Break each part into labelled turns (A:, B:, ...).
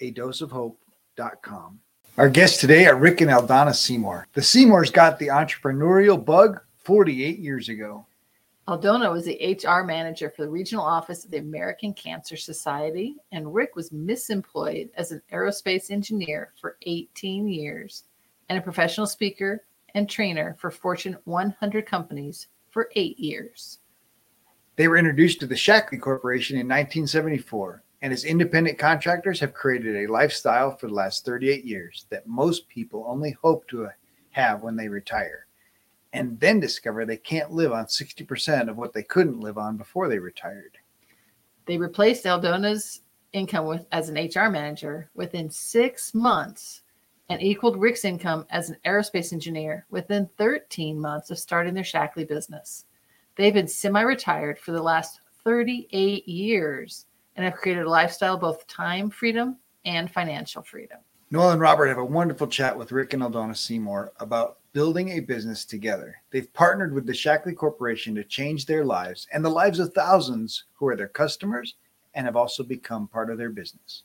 A: a dose of hope.com. Our guests today are Rick and Aldona Seymour. The Seymours got the entrepreneurial bug 48 years ago.
B: Aldona was the HR manager for the regional office of the American Cancer Society, and Rick was misemployed as an aerospace engineer for 18 years and a professional speaker and trainer for Fortune 100 companies for eight years.
A: They were introduced to the Shaklee Corporation in 1974 and as independent contractors have created a lifestyle for the last 38 years that most people only hope to have when they retire and then discover they can't live on 60% of what they couldn't live on before they retired.
B: They replaced Aldona's income with as an HR manager within 6 months and equaled Rick's income as an aerospace engineer within 13 months of starting their Shaklee business. They've been semi-retired for the last 38 years and have created a lifestyle both time freedom and financial freedom.
A: Noel and Robert have a wonderful chat with Rick and Aldona Seymour about building a business together. They've partnered with the Shaklee Corporation to change their lives and the lives of thousands who are their customers and have also become part of their business.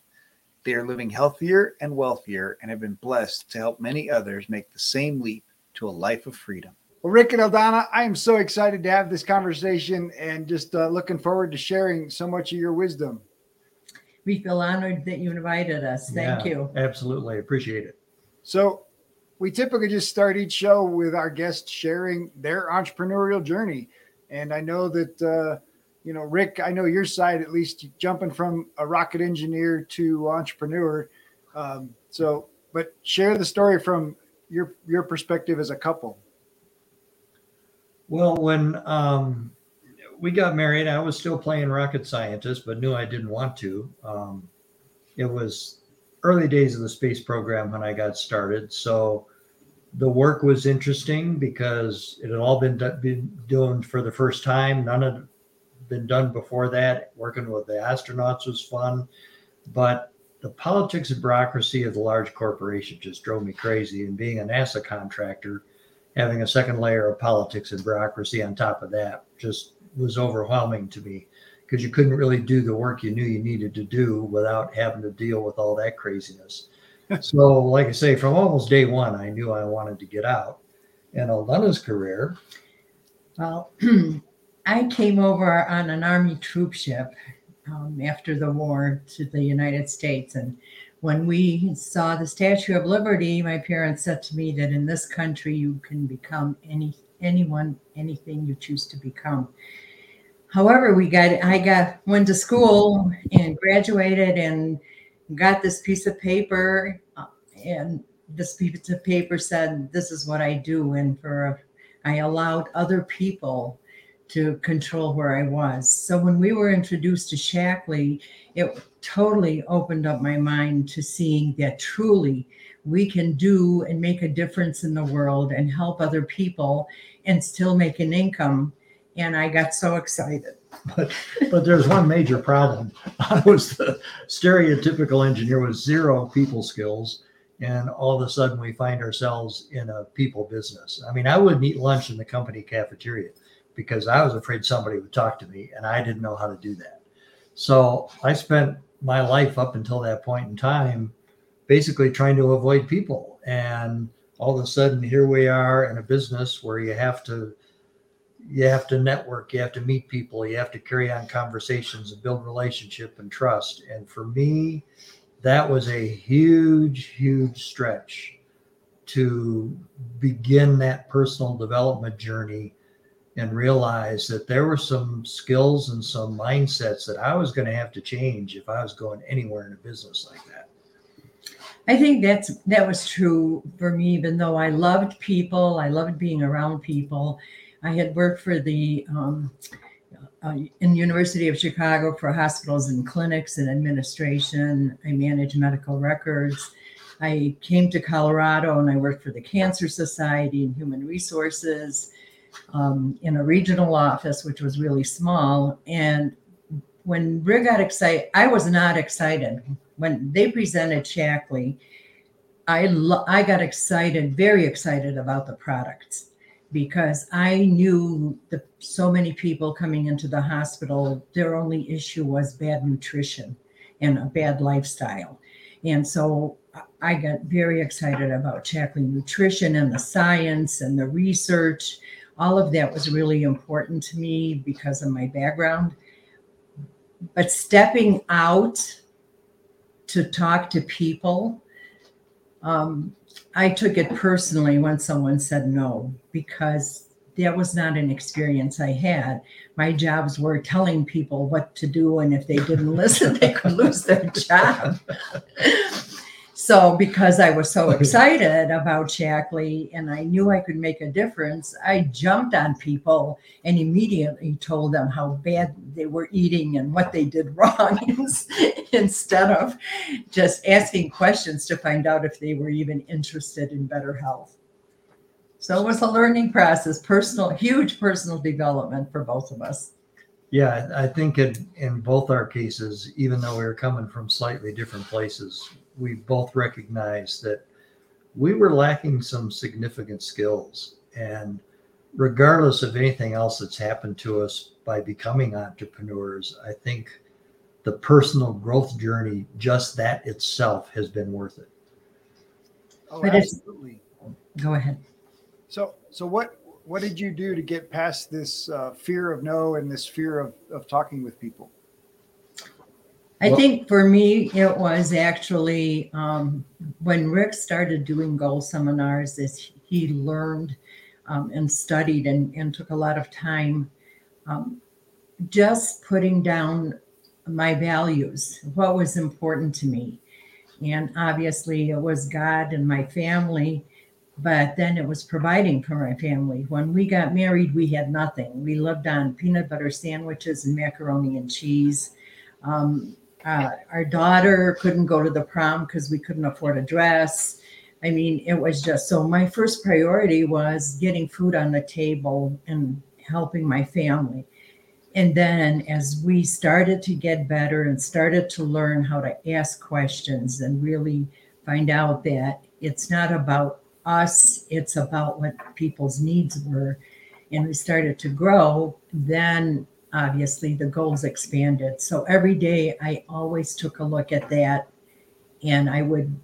A: They are living healthier and wealthier and have been blessed to help many others make the same leap to a life of freedom. Well, Rick and Aldona, I am so excited to have this conversation and just uh, looking forward to sharing so much of your wisdom.
C: We feel honored that you invited us. Thank
D: Yeah,
C: you.
D: Absolutely. Appreciate it.
A: So, we typically just start each show with our guests sharing their entrepreneurial journey. And I know that, uh, you know, Rick, I know your side, at least jumping from a rocket engineer to entrepreneur. Um, so, but share the story from your your perspective as a couple.
D: Well, when um, we got married, I was still playing rocket scientist, but knew I didn't want to. Um, it was early days of the space program when I got started. So the work was interesting because it had all been, do- been doing for the first time. None had been done before that. Working with the astronauts was fun, but the politics and bureaucracy of the large corporation just drove me crazy. And being a NASA contractor, having a second layer of politics and bureaucracy on top of that just was overwhelming to me because you couldn't really do the work you knew you needed to do without having to deal with all that craziness. so, like I say, from almost day one, I knew I wanted to get out. And Aldona's career,
C: Well, I came over on an Army troop ship um, after the war to the United States. And when we saw the Statue of Liberty, my parents said to me that in this country you can become any anyone, anything you choose to become. However, we got I got went to school and graduated and got this piece of paper uh, and this piece of paper said this is what I do and for I allowed other people to control where I was. So when we were introduced to Shaklee, it totally opened up my mind to seeing that truly we can do and make a difference in the world and help other people and still make an income. And I got so excited.
D: but but there's one major problem. I was the stereotypical engineer with zero people skills, and all of a sudden we find ourselves in a people business. I mean, I wouldn't eat lunch in the company cafeteria because I was afraid somebody would talk to me, and I didn't know how to do that. So I spent my life up until that point in time basically trying to avoid people, and all of a sudden here we are in a business where you have to you have to network you have to meet people you have to carry on conversations and build relationship and trust and for me that was a huge, huge stretch to begin that personal development journey and realized that there were some skills and some mindsets that I was going to have to change if I was going anywhere in a business like that.
C: I think that's that was true for me. Even though I loved people, I loved being around people. I had worked for the um, uh, in University of Chicago for hospitals and clinics and administration. I managed medical records. I came to Colorado and I worked for the Cancer Society and Human Resources um, in a regional office, which was really small. And when Rick got excited, I was not excited. When they presented Shaklee, I, lo- I got excited, very excited about the products because I knew that so many people coming into the hospital, their only issue was bad nutrition and a bad lifestyle. And so I got very excited about Shaklee Nutrition and the science and the research. All of that was really important to me because of my background. But stepping out to talk to people, um, I took it personally when someone said no because that was not an experience I had. My jobs were telling people what to do, and if they didn't listen, they could lose their job. So, because I was so excited about Shaklee and I knew I could make a difference, I jumped on people and immediately told them how bad they were eating and what they did wrong instead of just asking questions to find out if they were even interested in better health. So it was a learning process, personal, huge personal development for both of us.
D: Yeah, I think in, in both our cases, even though we were coming from slightly different places, we both recognized that we were lacking some significant skills. And regardless of anything else that's happened to us by becoming entrepreneurs, I think the personal growth journey, just that itself, has been worth it.
A: Oh,
C: But
A: absolutely.
C: Go ahead.
A: So, so what what did you do to get past this uh, fear of no and this fear of of talking with people?
C: I
D: Well-
C: think for me, it was actually um, when Rick started doing goal seminars, is he learned um, and studied and, and took a lot of time um, just putting down my values, what was important to me. And obviously, it was God and my family, but then it was providing for my family. When we got married, we had nothing. We lived on peanut butter sandwiches and macaroni and cheese. Um, uh, our daughter couldn't go to the prom because we couldn't afford a dress. I mean, it was just so. My first priority was getting food on the table and helping my family. And then, as we started to get better and started to learn how to ask questions and really find out that it's not about us, it's about what people's needs were, and we started to grow, then obviously the goals expanded. So every day I always took a look at that and I would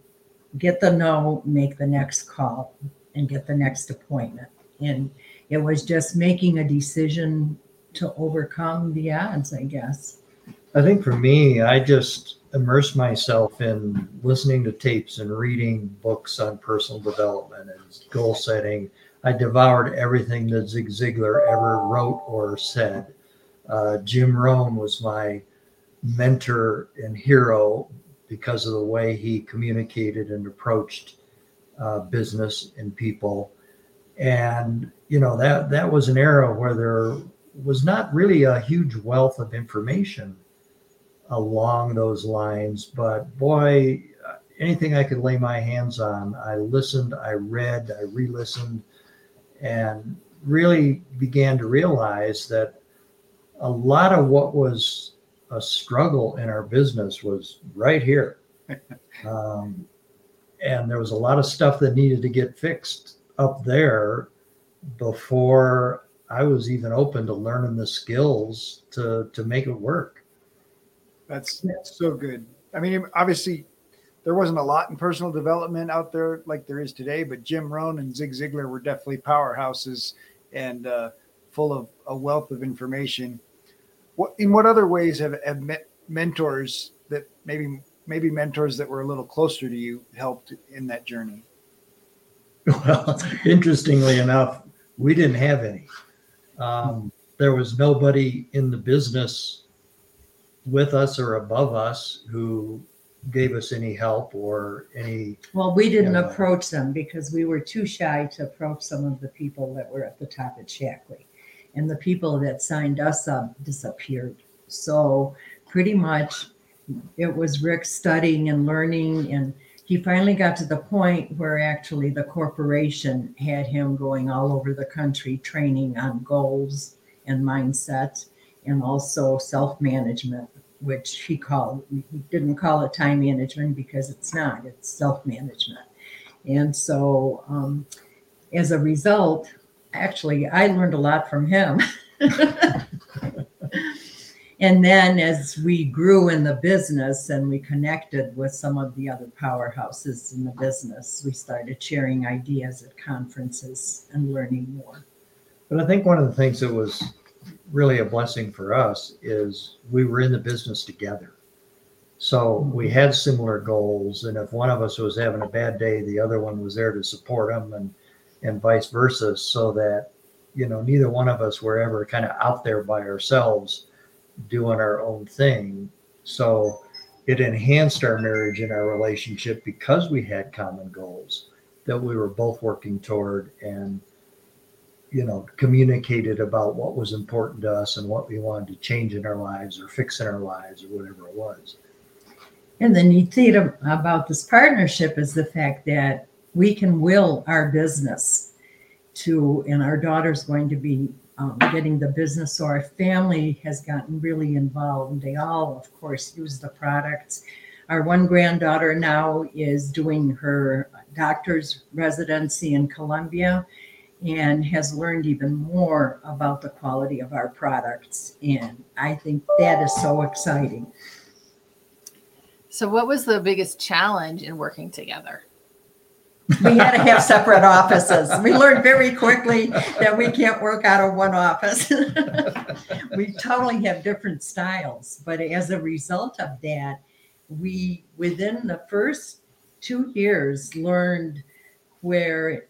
C: get the no, make the next call and get the next appointment. And it was just making a decision to overcome the odds, I guess.
D: I think for me, I just immersed myself in listening to tapes and reading books on personal development and goal setting. I devoured everything that Zig Ziglar ever wrote or said. Uh, Jim Rohn was my mentor and hero because of the way he communicated and approached uh, business and people. And you know that that was an era where there was not really a huge wealth of information along those lines. But boy, anything I could lay my hands on, I listened, I read, I re listened, and really began to realize that a lot of what was a struggle in our business was right here. um, and there was a lot of stuff that needed to get fixed up there before I was even open to learning the skills to to make it work.
A: That's, that's so good. I mean, obviously, there wasn't a lot in personal development out there like there is today, but Jim Rohn and Zig Ziglar were definitely powerhouses and uh, full of a wealth of information. What in what other ways have, have met mentors that maybe maybe mentors that were a little closer to you helped in that journey?
D: Well, interestingly enough, we didn't have any. Um, there was nobody in the business with us or above us who gave us any help or any.
C: Well, we didn't
D: Yeah.
C: approach them because we were too shy to approach some of the people that were at the top at Shaklee. And the people that signed us up disappeared. So pretty much it was Rick studying and learning and he finally got to the point where actually the corporation had him going all over the country training on goals and mindset and also self-management which he called he didn't call it time management because it's not it's self-management and so um, as a result actually i learned a lot from him. And then as we grew in the business and we connected with some of the other powerhouses in the business we started sharing ideas at conferences and learning more.
D: But I think one of the things that was really a blessing for us is we were in the business together. So we mm-hmm. had similar goals, and if one of us was having a bad day, the other one was there to support them, and and vice versa, so that you know neither one of us were ever kind of out there by ourselves doing our own thing. So it enhanced our marriage and our relationship because we had common goals that we were both working toward and you know communicated about what was important to us and what we wanted to change in our lives or fix in our lives or whatever it was
C: And the neat thing about this partnership is the fact that we can will our business to, and our daughter's going to be um, getting the business. So our family has gotten really involved. They all, of course, use the products. Our one granddaughter now is doing her doctor's residency in Columbia and has learned even more about the quality of our products. And I think that is so exciting.
B: So, what was the biggest challenge in working together?
C: We had to have separate offices. We learned very quickly that we can't work out of one office. we totally have different styles, but as a result of that, we within the first two years learned where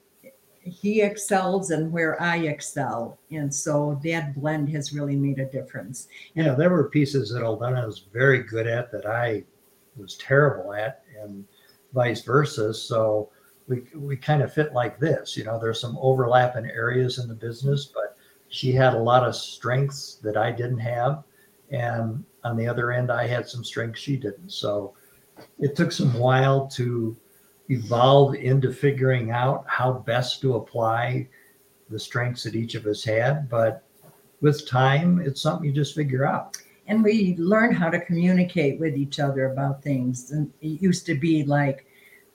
C: he excels and where I excel. And so that blend has really made a difference.
D: yeah there were pieces that aldona was very good at that i was terrible at and vice versa so we we kind of fit like this you know there's some overlap in areas in the business but she had a lot of strengths that i didn't have. And on the other end i had some strengths she didn't. So it took some while to evolve into figuring out how best to apply the strengths that each of us had. But with time it's something you just figure out.
C: And we learned how to communicate with each other about things. And it used to be like,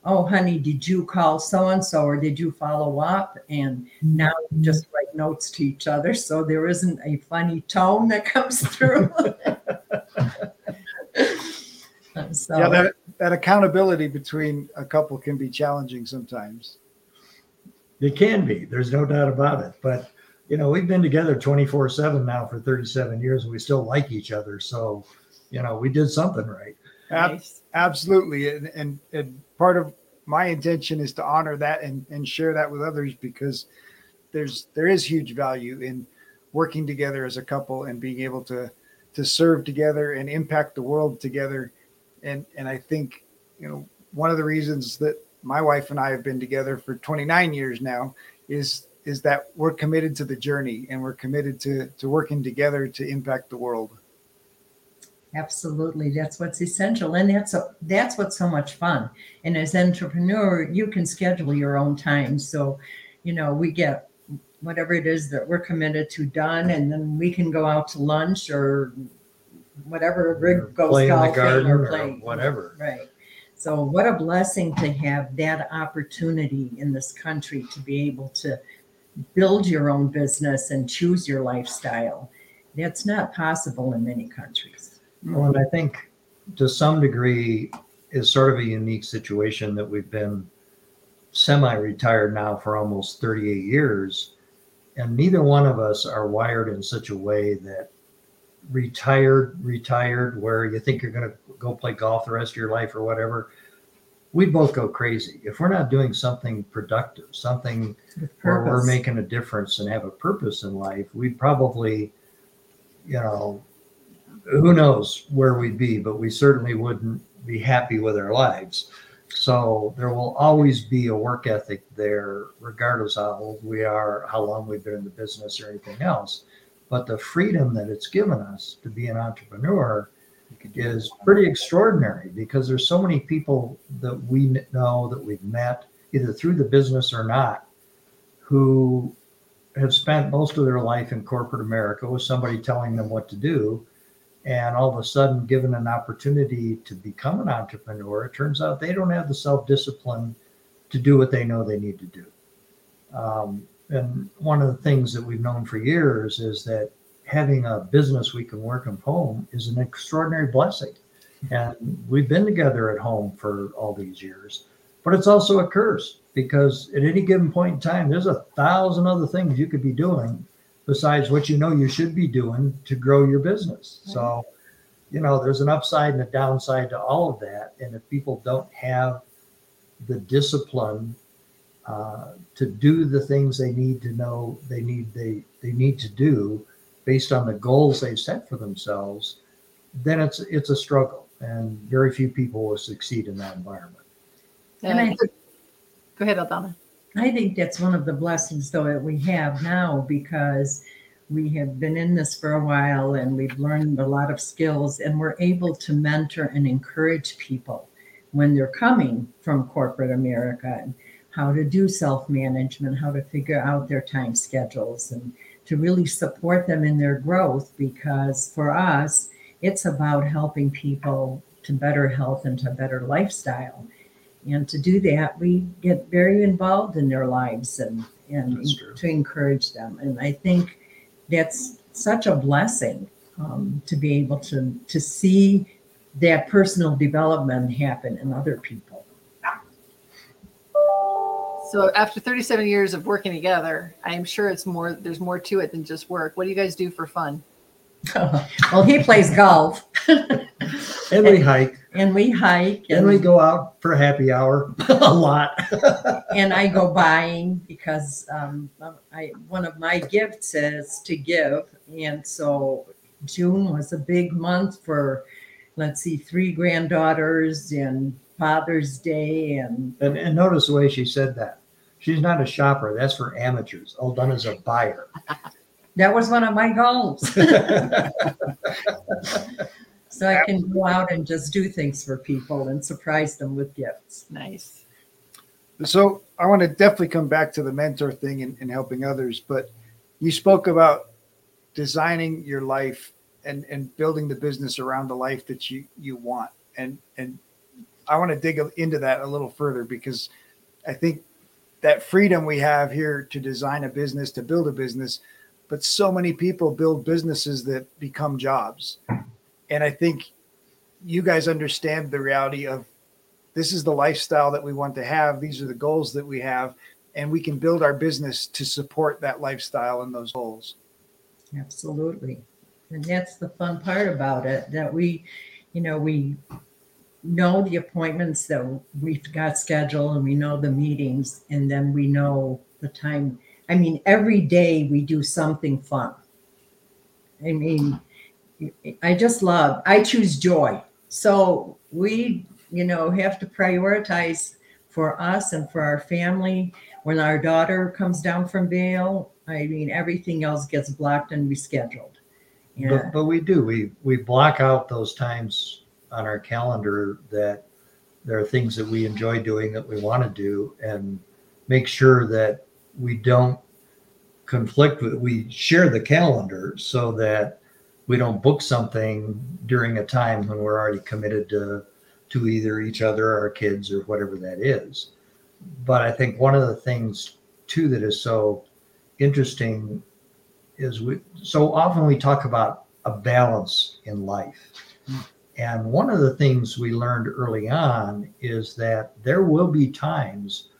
C: oh, honey, did you call so and so or did you follow up? And now we mm-hmm. just write notes to each other. So there isn't a funny tone that comes through. so,
A: Yeah, that that accountability between a couple can be challenging sometimes.
D: It can be. There's no doubt about it. But you know, we've been together 24 7 now for 37 years and we still like each other. So, you know, we did something right.
A: Ab-. Absolutely. And, and and part of my intention is to honor that and, and share that with others because there's there is huge value in working together as a couple and being able to to serve together and impact the world together. And and I think, you know, one of the reasons that my wife and I have been together for 29 years now is is that we're committed to the journey and we're committed to to working together to impact the world.
C: Absolutely, that's what's essential, and that's a, that's what's so much fun. And as entrepreneur, you can schedule your own time. So, you know, we get whatever it is that we're committed to done, and then we can go out to lunch or whatever. Rick goes
D: play in the garden
C: or
D: or
C: play
D: whatever.
C: Right. So, what a blessing to have that opportunity in this country to be able to build your own business and choose your lifestyle. That's not possible in many countries.
D: Well, and I think to some degree is sort of a unique situation that we've been semi retired now for almost 38 years. And neither one of us are wired in such a way that retired, retired, where you think you're going to go play golf the rest of your life or whatever, we'd both go crazy. If we're not doing something productive, something where we're making a difference and have a purpose in life, we'd probably, you know, who knows where we'd be, but we certainly wouldn't be happy with our lives. So there will always be a work ethic there, regardless how old we are, how long we've been in the business, or anything else. But the freedom that it's given us to be an entrepreneur is pretty extraordinary because there's so many people that we know that we've met either through the business or not who have spent most of their life in corporate America with somebody telling them what to do. And all of a sudden, given an opportunity to become an entrepreneur, it turns out they don't have the self discipline to do what they know they need to do. Um, and one of the things that we've known for years is that having a business we can work from home is an extraordinary blessing. And we've been together at home for all these years, but it's also a curse because at any given point in time, there's a thousand other things you could be doing besides what you know you should be doing to grow your business. So, you know, there's an upside and a downside to all of that. And if people don't have the discipline uh, to do the things they need to know they need they they need to do based on the goals they've set for themselves, then it's it's a struggle, and very few people will succeed in that environment.
C: And I-
B: go ahead, Aldona.
C: I think that's one of the blessings, though, that we have now because we have been in this for a while and we've learned a lot of skills and we're able to mentor and encourage people when they're coming from corporate America and how to do self management, how to figure out their time schedules, and to really support them in their growth because for us, it's about helping people to better health and to better lifestyle. And to do that, we get very involved in their lives and, and to encourage them. And I think that's such a blessing um, to be able to, to see that personal development happen in other people.
B: So after 37 years of working together, I am sure it's more. There's more to it than just work. What do you guys do for fun?
C: well, he plays golf
D: And we hike,
C: and we hike
D: and we go out for a happy hour a lot.
C: and I go buying because um, I one of my gifts is to give. And so June was a big month for, let's see, three granddaughters and Father's Day and
D: And, and notice the way she said that. She's not a shopper. That's for amateurs. Aldona's a buyer.
C: That was one of my goals. so I can go out and just do things for people and surprise them with gifts.
B: Nice.
A: So I want to definitely come back to the mentor thing and, and helping others, but you spoke about designing your life and, and building the business around the life that you, you want. And, and I want to dig into that a little further because I think that freedom we have here to design a business, to build a business, but so many people build businesses that become jobs. And I think you guys understand the reality of this is the lifestyle that we want to have. These are the goals that we have, and we can build our business to support that lifestyle and those goals.
C: Absolutely. And that's the fun part about it that we, you know, we know the appointments that we've got scheduled and we know the meetings and then we know the time. I mean, every day we do something fun. I mean, I just love, I choose joy. So we, you know, have to prioritize for us and for our family. When our daughter comes down from Vail, I mean, everything else gets blocked and rescheduled. Yeah.
D: But, but we do. We we block out those times on our calendar that there are things that we enjoy doing that we want to do, and make sure that we don't conflict with. We share the calendar so that we don't book something during a time when we're already committed to to either each other or our kids or whatever that is. But I think one of the things too that is so interesting is we so often we talk about a balance in life. And one of the things we learned early on is that there will be times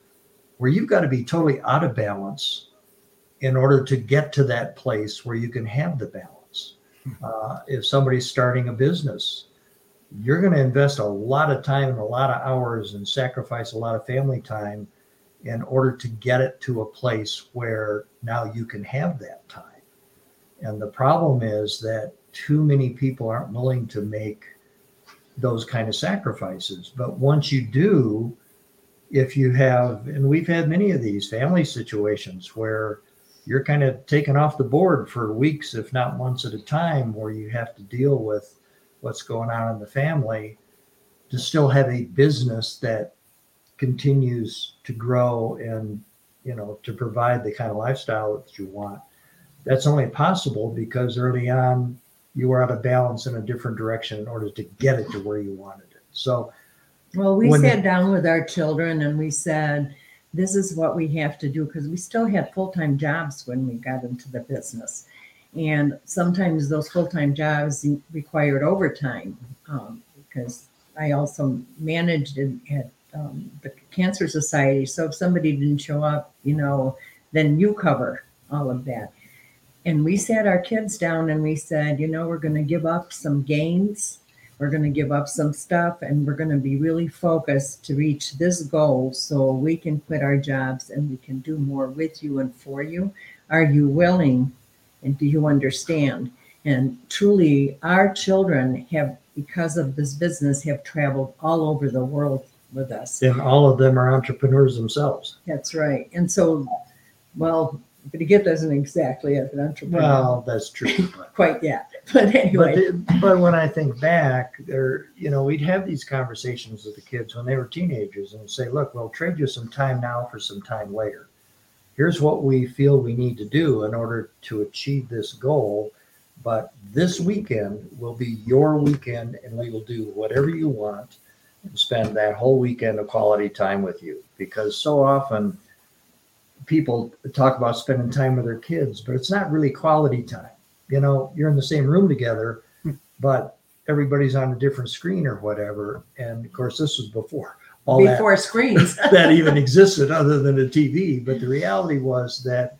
D: where you've got to be totally out of balance in order to get to that place where you can have the balance. Uh, if somebody's starting a business, you're going to invest a lot of time and a lot of hours and sacrifice a lot of family time in order to get it to a place where now you can have that time. And the problem is that too many people aren't willing to make those kind of sacrifices. But once you do, if you have, and we've had many of these family situations where you're kind of taken off the board for weeks, if not months at a time, where you have to deal with what's going on in the family to still have a business that continues to grow and you know to provide the kind of lifestyle that you want. That's only possible because early on you were out of balance in a different direction in order to get it to where you wanted it. So
C: Well, we sat down with our children and we said, this is what we have to do because we still had full time jobs when we got into the business. And sometimes those full time jobs required overtime um, because I also managed in, at um, the Cancer Society. So if somebody didn't show up, you know, then you cover all of that. And we sat our kids down and we said, you know, we're going to give up some gains we're going to give up some stuff and we're going to be really focused to reach this goal so we can quit our jobs and we can do more with you and for you. Are you willing and do you understand? And truly, our children have, because of this business, have traveled all over the world with us.
D: and all of them are entrepreneurs themselves
C: That's right. And so, well, but Brigitte doesn't exactly an entrepreneur
D: well that's true
C: quite yet. But anyway,
D: But, but when I think back, there, you know, we'd have these conversations with the kids when they were teenagers and say, look, we'll trade you some time now for some time later. Here's what we feel we need to do in order to achieve this goal. But this weekend will be your weekend, and we will do whatever you want and spend that whole weekend of quality time with you. Because so often people talk about spending time with their kids, but it's not really quality time you know, you're in the same room together, hmm. but everybody's on a different screen or whatever. And of course, this was before all that,
C: before screens.
D: that even existed other than a TV. But the reality was that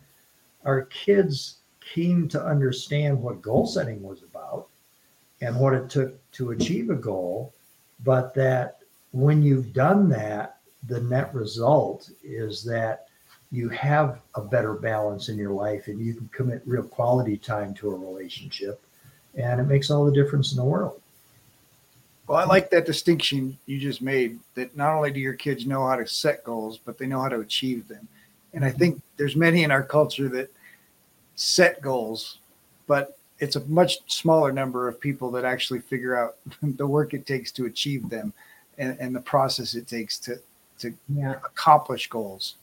D: our kids came to understand what goal setting was about and what it took to achieve a goal. But that when you've done that, the net result is that you have a better balance in your life and you can commit real quality time to a relationship and it makes all the difference in the world
A: Well, I like that distinction you just made that not only do your kids know how to set goals, but they know how to achieve them. And I think there's many in our culture that set goals, but it's a much smaller number of people that actually figure out the work it takes to achieve them and, and the process it takes to
C: Yeah.
A: accomplish goals.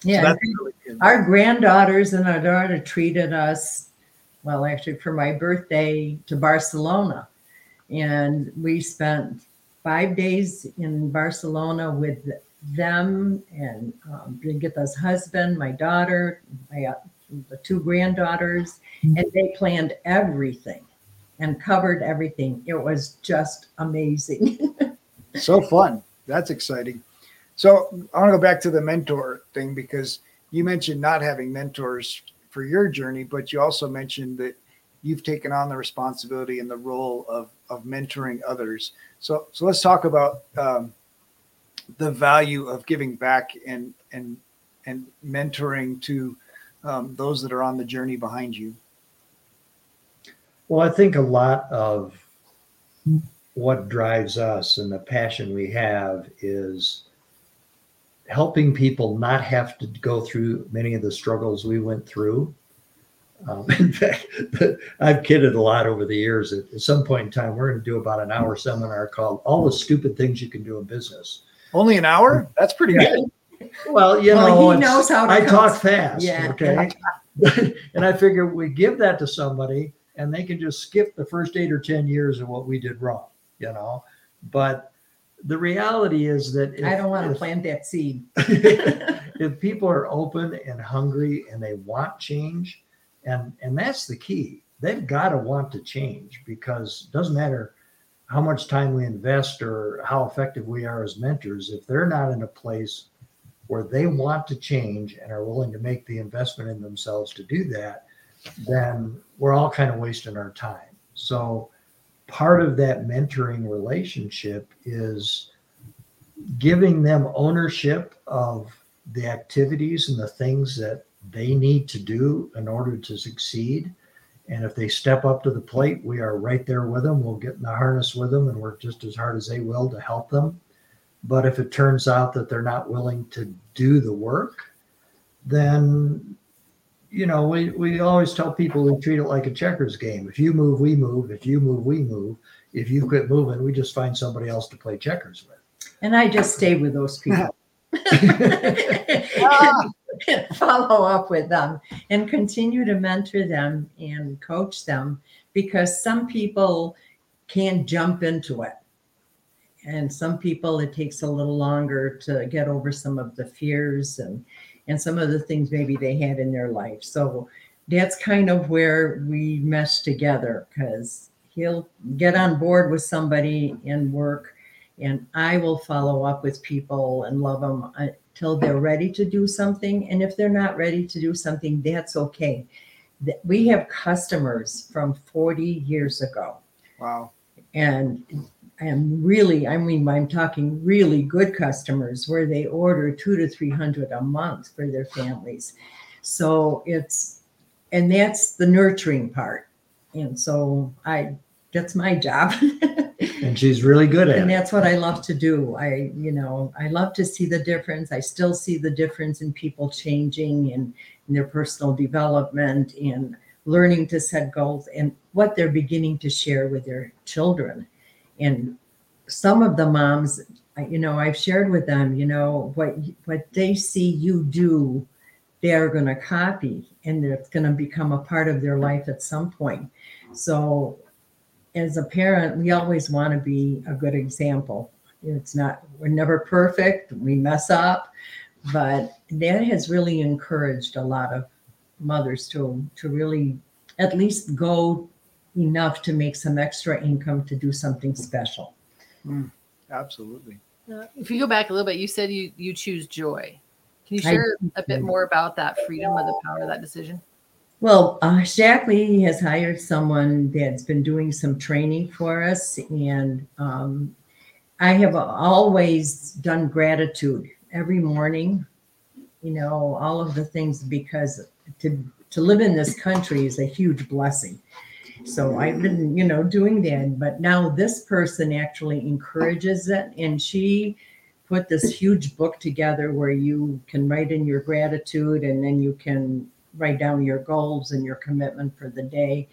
A: So
C: Yeah.
A: that's really good.
C: our granddaughters and our daughter treated us well actually for my birthday to barcelona and we spent five days in barcelona with them and um, Brigitta's husband my daughter my uh, the two granddaughters and they planned everything and covered everything it was just amazing
A: so fun. That's exciting. So I want to go back to the mentor thing because you mentioned not having mentors for your journey, but you also mentioned that you've taken on the responsibility and the role of of mentoring others. So so let's talk about um, the value of giving back and and and mentoring to um, those that are on the journey behind you.
D: Well, I think a lot of what drives us and the passion we have is helping people not have to go through many of the struggles we went through. Um, in fact, I've kidded a lot over the years. At, at some point in time, we're going to do about an hour seminar called "All the Stupid Things You Can Do in Business."
A: Only an hour? That's pretty good.
D: Well, you
C: well
D: know,
C: he knows how to
D: I
C: come-
D: talk fast.
C: Yeah.
D: Okay. and I figure we give that to somebody and they can just skip the first eight or 10 years of what we did wrong, you know? But the reality is that if,
C: i don't want to
D: if-
C: plant that seed
D: if people are open and hungry and they want change, and and that's the key, they've got to want to change because it doesn't matter how much time we invest or how effective we are as mentors, if they're not in a place where they want to change and are willing to make the investment in themselves to do that, then we're all kind of wasting our time. So part of that mentoring relationship is giving them ownership of the activities and the things that they need to do in order to succeed. And if they step up to the plate, we are right there with them. We'll get in the harness with them and work just as hard as they will to help them. But if it turns out that they're not willing to do the work, then you know, we, we always tell people we treat it like a checkers game. If you move, we move. If you move, we move. If you quit moving, we just find somebody else to play checkers with.
C: And I just stay with those people.
B: Ah.
C: Follow up with them and continue to mentor them and coach them because some people can't jump into it. And some people, it takes a little longer to get over some of the fears and, and some of the things maybe they had in their life. So that's kind of where we mesh together because he'll get on board with somebody and work and I will follow up with people and love them until uh, they're ready to do something. And if they're not ready to do something, that's okay. We have customers from 40 years ago,
A: Wow.
C: and I am really, I mean, I'm talking really good customers where they order two to 300 a month for their families. So it's, and that's the nurturing part. And so I, that's my job.
D: And she's really good at
C: and
D: it.
C: that's what I love to do. I, you know, I love to see the difference. I still see the difference in people changing and in their personal development and learning to set goals and what they're beginning to share with their children. And some of the moms, you know, I've shared with them, you know, what what they see you do, they're going to copy and it's going to become a part of their life at some point. So as a parent, we always want to be a good example. It's not, we're never perfect, we mess up, but that has really encouraged a lot of mothers to, to really at least go enough to make some extra income to do something special.
A: Absolutely.
B: Uh, If you go back a little bit, you said you you choose joy. Can you share a bit more about that freedom or the power of that decision?
C: Well, uh, Shaklee has hired someone that's been doing some training for us, and um, I have always done gratitude every morning. You know, all of the things because to to live in this country is a huge blessing. So I've been, you know, doing that, but now this person actually encourages it, and she put this huge book together where you can write in your gratitude, and then you can write down your goals and your commitment for the day.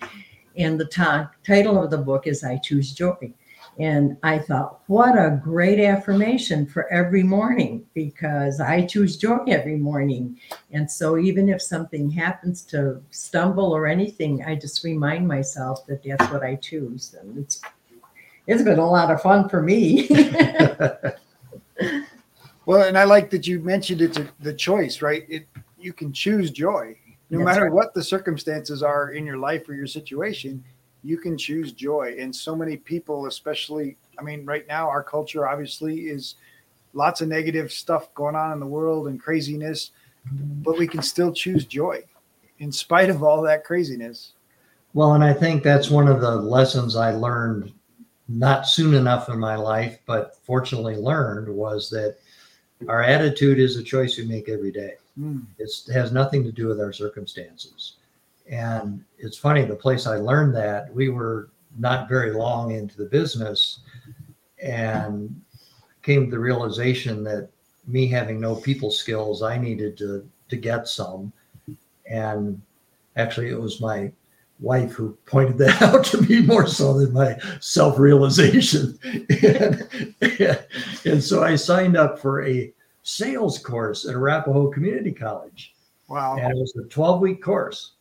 C: And the ti- title of the book is I Choose Joy. And I thought, what a great affirmation for every morning because I choose joy every morning. And so even if something happens to stumble or anything, I just remind myself that that's what I choose. And it's it's been a lot of fun for me.
A: Well, and I like that you mentioned it's a, the choice, right? It you can choose joy, no
C: That's
A: matter
C: right.
A: what the circumstances are in your life or your situation. You can choose joy, and so many people, especially, I mean, right now, our culture obviously is lots of negative stuff going on in the world and craziness, but we can still choose joy in spite of all that craziness.
D: Well, and I think that's one of the lessons I learned not soon enough in my life, but fortunately learned was that our attitude is a choice we make every day.
A: Mm,
D: It's, it has nothing to do with our circumstances. And it's funny, the place I learned that, we were not very long into the business and came to the realization that me having no people skills, I needed to, to get some. And actually, it was my wife who pointed that out to me more so than my self realization. and, and so I signed up for a sales course at Arapahoe Community College.
A: wow.
D: And it was a 12 week course.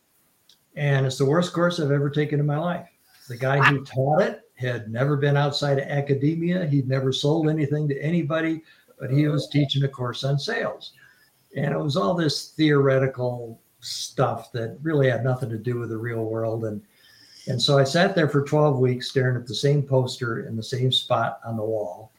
D: And it's the worst course I've ever taken in my life. The guy who taught it had never been outside of academia, he'd never sold anything to anybody, but he was teaching a course on sales. And it was all this theoretical stuff that really had nothing to do with the real world. And and so I sat there for 12 weeks staring at the same poster in the same spot on the wall.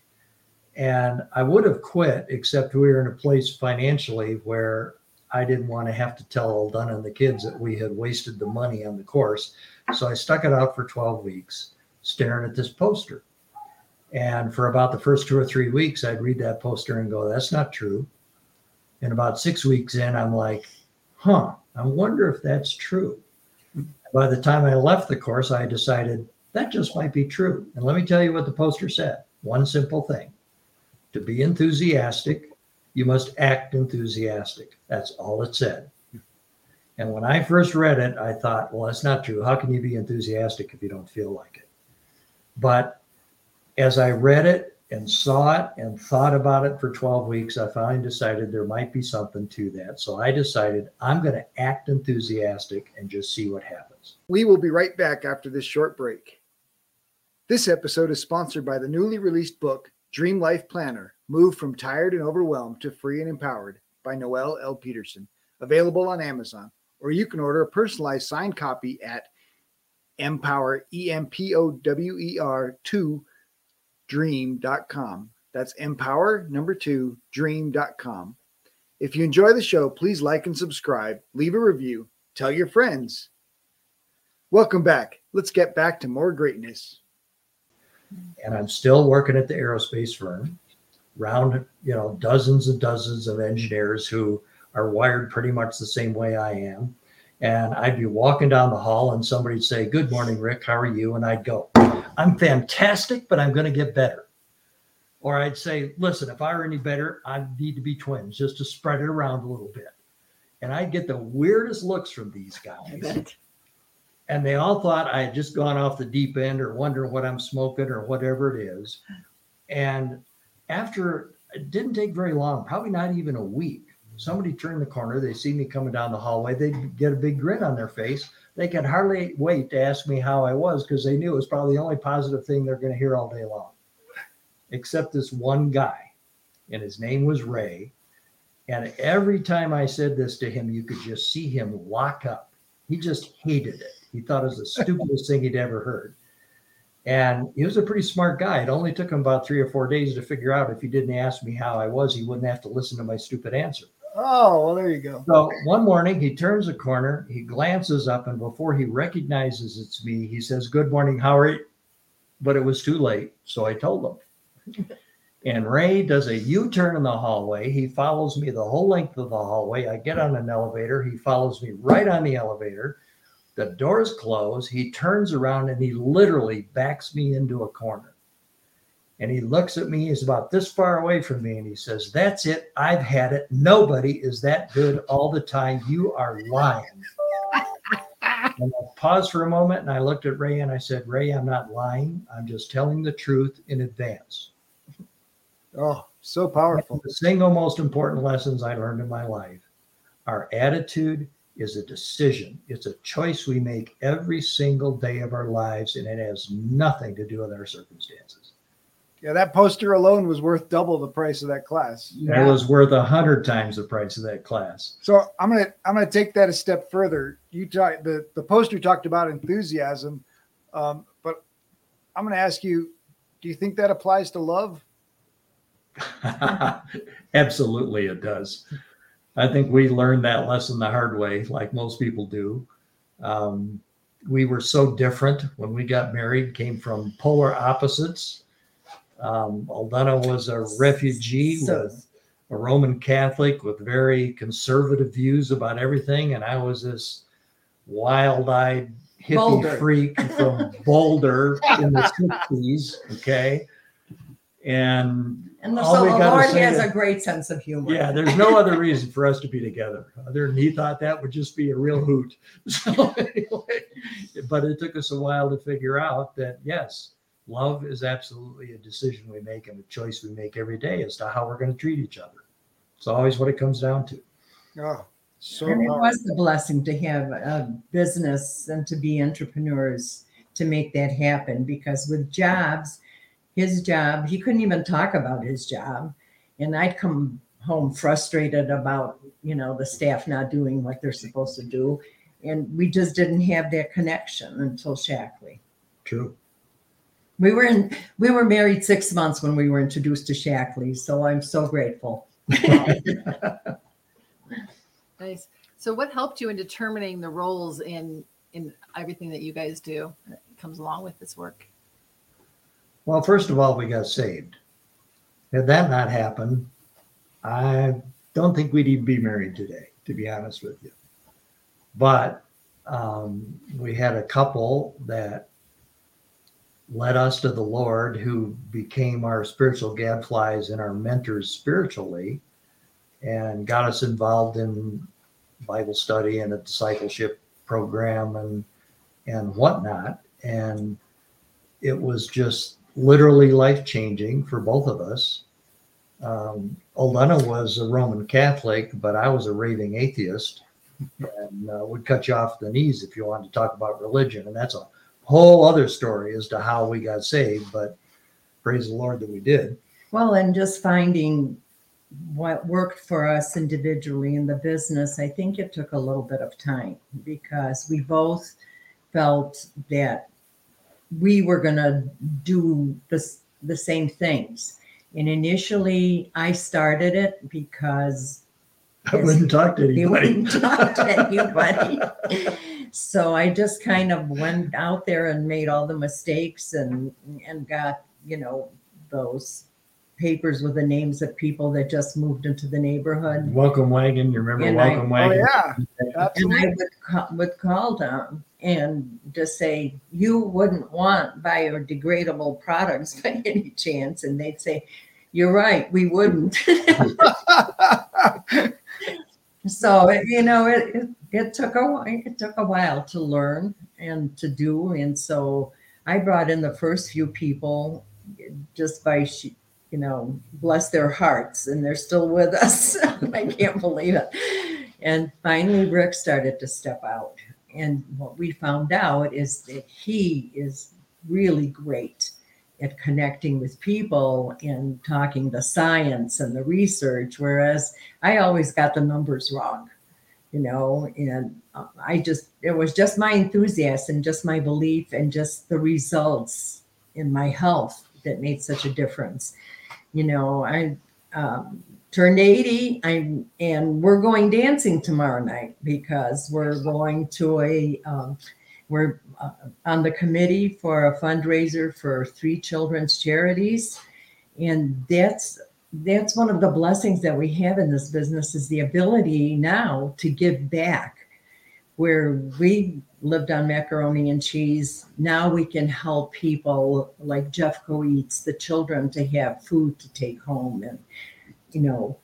D: And I would have quit, except we were in a place financially where I didn't want to have to tell Aldana and the kids that we had wasted the money on the course. So I stuck it out for 12 weeks, staring at this poster. And for about the first two or three weeks, I'd read that poster and go, that's not true. And about six weeks in, I'm like, huh, I wonder if that's true. By the time I left the course, I decided that just might be true. And let me tell you what the poster said one simple thing to be enthusiastic, you must act enthusiastic. That's all it said. And when I first read it, I thought, well, that's not true. How can you be enthusiastic if you don't feel like it? But as I read it and saw it and thought about it for 12 weeks, I finally decided there might be something to that. So I decided I'm going to act enthusiastic and just see what happens.
A: We will be right back after this short break. This episode is sponsored by the newly released book, Dream Life Planner Move from Tired and Overwhelmed to Free and Empowered by Noelle L. Peterson, available on Amazon, or you can order a personalized signed copy at empower, E M P O W E R 2 dream.com. That's empower number two dream.com. If you enjoy the show, please like and subscribe, leave a review, tell your friends. Welcome back. Let's get back to more greatness.
D: And I'm still working at the aerospace firm, around you know dozens and dozens of engineers who are wired pretty much the same way I am. And I'd be walking down the hall and somebody'd say, Good morning, Rick. How are you? And I'd go, I'm fantastic, but I'm going to get better. Or I'd say, Listen, if I were any better, I'd need to be twins just to spread it around a little bit. And I'd get the weirdest looks from these guys. And they all thought I had just gone off the deep end or wondering what I'm smoking or whatever it is. And after it didn't take very long, probably not even a week, somebody turned the corner, they see me coming down the hallway, they'd get a big grin on their face. They could hardly wait to ask me how I was because they knew it was probably the only positive thing they're going to hear all day long. Except this one guy, and his name was Ray. And every time I said this to him, you could just see him lock up. He just hated it. He thought it was the stupidest thing he'd ever heard. And he was a pretty smart guy. It only took him about three or four days to figure out if he didn't ask me how I was, he wouldn't have to listen to my stupid answer.
A: Oh, well, there you go.
D: So one morning he turns a corner, he glances up, and before he recognizes it's me, he says, Good morning, Howard. But it was too late. So I told him. and Ray does a U turn in the hallway. He follows me the whole length of the hallway. I get on an elevator. He follows me right on the elevator. The doors close. He turns around and he literally backs me into a corner. And he looks at me, he's about this far away from me, and he says, That's it. I've had it. Nobody is that good all the time. You are lying. and I paused for a moment and I looked at Ray and I said, Ray, I'm not lying. I'm just telling the truth in advance.
A: Oh, so powerful.
D: The single most important lessons I learned in my life are attitude is a decision. It's a choice we make every single day of our lives, and it has nothing to do with our circumstances.
A: Yeah, that poster alone was worth double the price of that class.
D: It was worth a hundred times the price of that class.
A: So I'm gonna I'm gonna take that a step further. You talk the the poster talked about enthusiasm, um, but I'm gonna ask you, do you think that applies to love?
D: Absolutely, it does. I think we learned that lesson the hard way, like most people do. Um, we were so different when we got married, came from polar opposites. Um, Aldona was a refugee
C: So-
D: with a Roman Catholic with very conservative views about everything, and I was this wild-eyed hippie
C: Boulder.
D: freak from Boulder in the '60s. Okay, and
C: And the,
D: All
C: so
D: we
C: the Lord has
D: is-
C: a great sense of humor.
D: yeah, there's no other reason for us to be together other than he thought that would just be a real hoot. So anyway, but it took us a while to figure out that yes, love is absolutely a decision we make and a choice we make every day as to how we're going to treat each other. It's always what it comes down to.
A: Oh, so
C: and it was a blessing to have a business and to be entrepreneurs to make that happen because with jobs, his job, he couldn't even talk about his job. And I'd come home frustrated about, you know, the staff not doing what they're supposed to do. And we just didn't have that connection until Shaklee.
D: True.
C: We were in we were married six months when we were introduced to Shaklee. So I'm so grateful.
B: Nice. So, what helped you in determining the roles in in everything that you guys do that comes along with this work?
D: Well, first of all, we got saved. Had that not happened, I don't think we'd even be married today, to be honest with you. But um, we had a couple that led us to the Lord who became our spiritual gadflies and our mentors spiritually and got us involved in Bible study and a discipleship program and and whatnot. And it was just literally life changing for both of us. Um, Aldona was a Roman Catholic, but I was a raving atheist and uh, would cut you off the knees if you wanted to talk about religion. And that's a whole other story as to how we got saved, but praise the Lord that we did.
C: Well, and just finding what worked for us individually in the business, I think it took a little bit of time because we both felt that we were going to do this, the same things. And initially, I started it because
D: I wouldn't talk to
C: you
D: anybody.
C: wouldn't talk to anybody. so I just kind of went out there and made all the mistakes and and got you know those papers with the names of people that just moved into the neighborhood.
D: Welcome wagon. You remember
C: And I-
D: Welcome
A: Oh
D: Wagon?
A: yeah,
C: And I would call, would call them and just say, "You wouldn't want biodegradable products by any chance," and they'd say, "You're right, we wouldn't." so you know it, it it took a while it took a while to learn and to do and so i brought in the first few people just by sh- you know bless their hearts and they're still with us. I can't believe it. And finally rick started to step out and what we found out is that he is really great at connecting with people and talking the science and the research whereas I always got the numbers wrong, you know, and uh, I just, it was just my enthusiasm, just my belief, and just the results in my health that made such a difference. You know, I um, turned 80 I'm, and we're going dancing tomorrow night because we're going to a, um, we're uh, on the committee for a fundraiser for three children's charities. And that's that's one of the blessings that we have in this business is the ability now to give back where we lived on macaroni and cheese now we can help people like Jeff jeffco eats the children to have food to take home and you know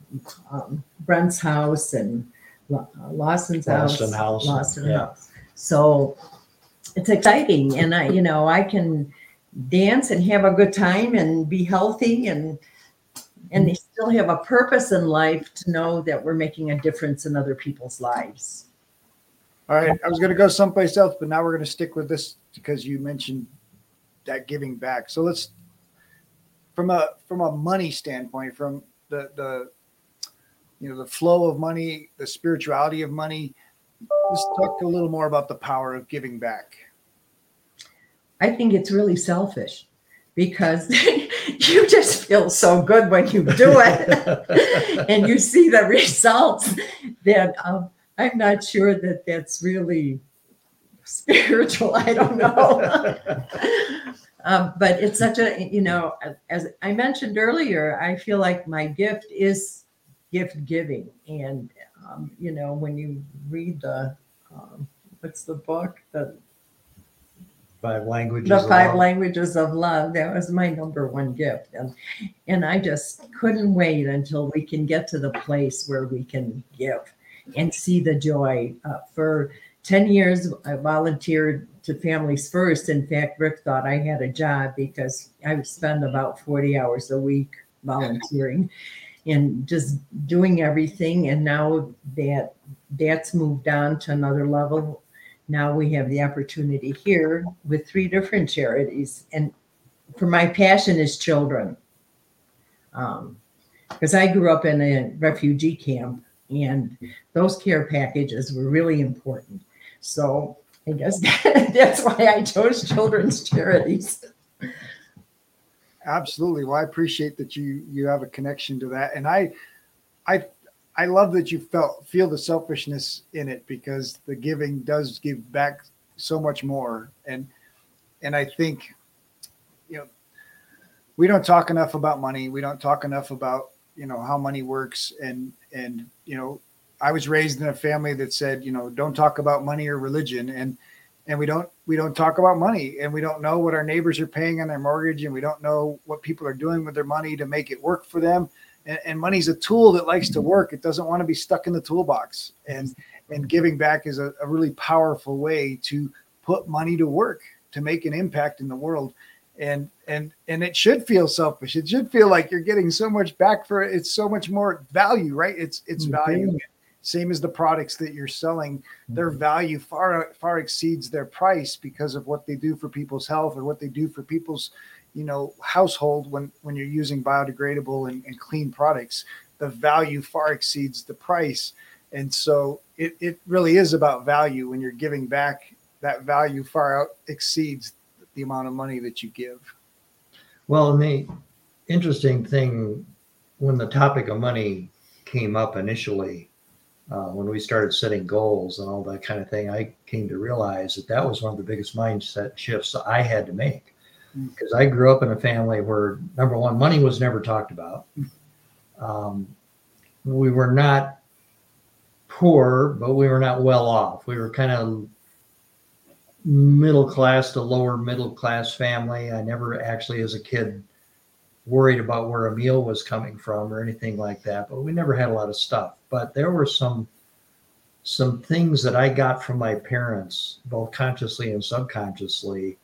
C: um, brent's house and La- uh, lawson's house
D: Lawson House,
C: lawson
D: yeah.
C: house so it's exciting and i you know i can dance and have a good time and be healthy and and they still have a purpose in life to know that we're making a difference in other people's lives.
A: All right, I was going to go someplace else, but now we're going to stick with this because you mentioned that giving back. So let's, from a from a money standpoint, from the the, you know, the flow of money, the spirituality of money. Let's talk a little more about the power of giving back.
C: I think it's really selfish because you just feel so good when you do it and you see the results that um, I'm not sure that that's really spiritual. I don't know. um, but it's such a, you know, as I mentioned earlier, I feel like my gift is gift giving. And, um, you know, when you read the, um, what's the book? The
D: Five languages.
C: the
D: of
C: five
D: love.
C: languages of love that was my number one gift and and i just couldn't wait until we can get to the place where we can give and see the joy uh, for 10 years i volunteered to families first. In fact rick thought i had a job because i would spend about 40 hours a week volunteering and just doing everything. And now that that's moved on to another level. Now we have the opportunity here with three different charities. And for my passion is children. Um, because i grew up in a refugee camp and those care packages were really important so i guess that's why i chose children's charities
A: Absolutely. Well, I appreciate that you you have a connection to that, and I, I, I love that you felt feel the selfishness in it because the giving does give back so much more. And and I think you know we don't talk enough about money. We don't talk enough about you know how money works and and you know I was raised in a family that said you know don't talk about money or religion. And and we don't we don't talk about money. And we don't know what our neighbors are paying on their mortgage. And we don't know what people are doing with their money to make it work for them. And, and money's a tool that likes to work. It doesn't want to be stuck in the toolbox. And and giving back is a, a really powerful way to put money to work to make an impact in the world. And and and it should feel selfish. It should feel like you're getting so much back for it. It's so much more value right? It's it's mm-hmm. value same as the products that you're selling their mm-hmm. value far far exceeds their price because of what they do for people's health or what they do for people's you know household when when you're using biodegradable and, and clean products. The value far exceeds the price. And so it, it really is about value when you're giving back. That value far out exceeds the amount of money that you give.
D: Well, and the interesting thing when the topic of money came up initially, uh, when we started setting goals and all that kind of thing, I came to realize that that was one of the biggest mindset shifts I had to make. Because I grew up in a family where, number one, money was never talked about. Um, we were not poor, but we were not well off. We were kind of middle class to lower middle class family. I never actually, as a kid, worried about where a meal was coming from or anything like that. But we never had a lot of stuff. But there were some some things that I got from my parents, both consciously and subconsciously,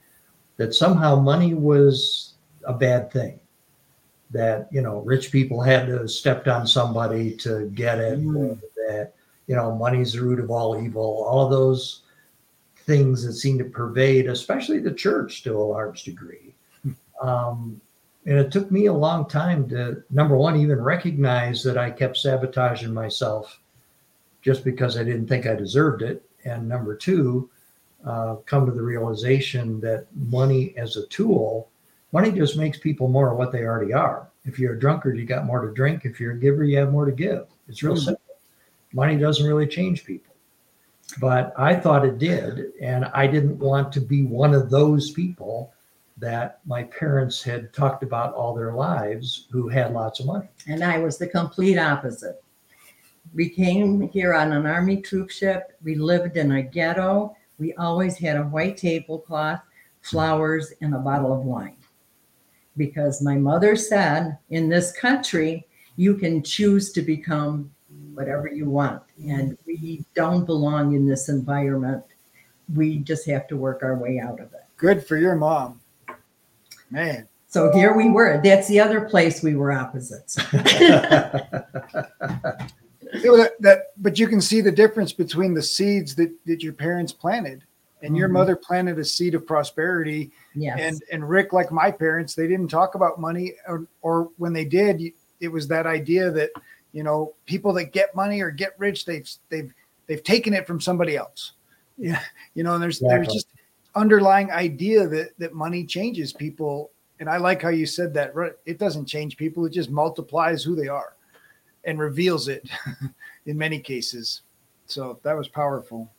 D: that somehow money was a bad thing. That you know, rich people had to stepped on somebody to get it.
A: Mm.
D: That you know, money's the root of all evil. All of those things that seem to pervade, especially the church to a large degree. Um, and it took me a long time to, number one, even recognize that I kept sabotaging myself just because I didn't think I deserved it. And number two, uh, come to the realization that money as a tool, money just makes people more of what they already are. If you're a drunkard, you got more to drink. If you're a giver, you have more to give. It's real
A: Mm.
D: simple. Money doesn't really change people but I thought it did. And I didn't want to be one of those people that my parents had talked about all their lives who had lots of money.
C: And I was the complete opposite. We came here on an army troop ship. We lived in a ghetto. We always had a white tablecloth, flowers, and a bottle of wine. Because my mother said, in this country, you can choose to become whatever you want. And we don't belong in this environment. We just have to work our way out of it.
A: good for your mom man
C: So here we were. That's the other place we were opposites.
A: It was that, but you can see the difference between the seeds that, that your parents planted and your
C: Mhm.
A: mother planted a seed of prosperity
C: Yes.
A: and and rick like my parents they didn't talk about money or, or when they did it was that idea that you know people that get money or get rich they've they've they've taken it from somebody else yeah you know and there's there's
D: Exactly.
A: just underlying idea that that money changes people. And i like how you said that right? It doesn't change people it just multiplies who they are and reveals it in many cases. So that was powerful.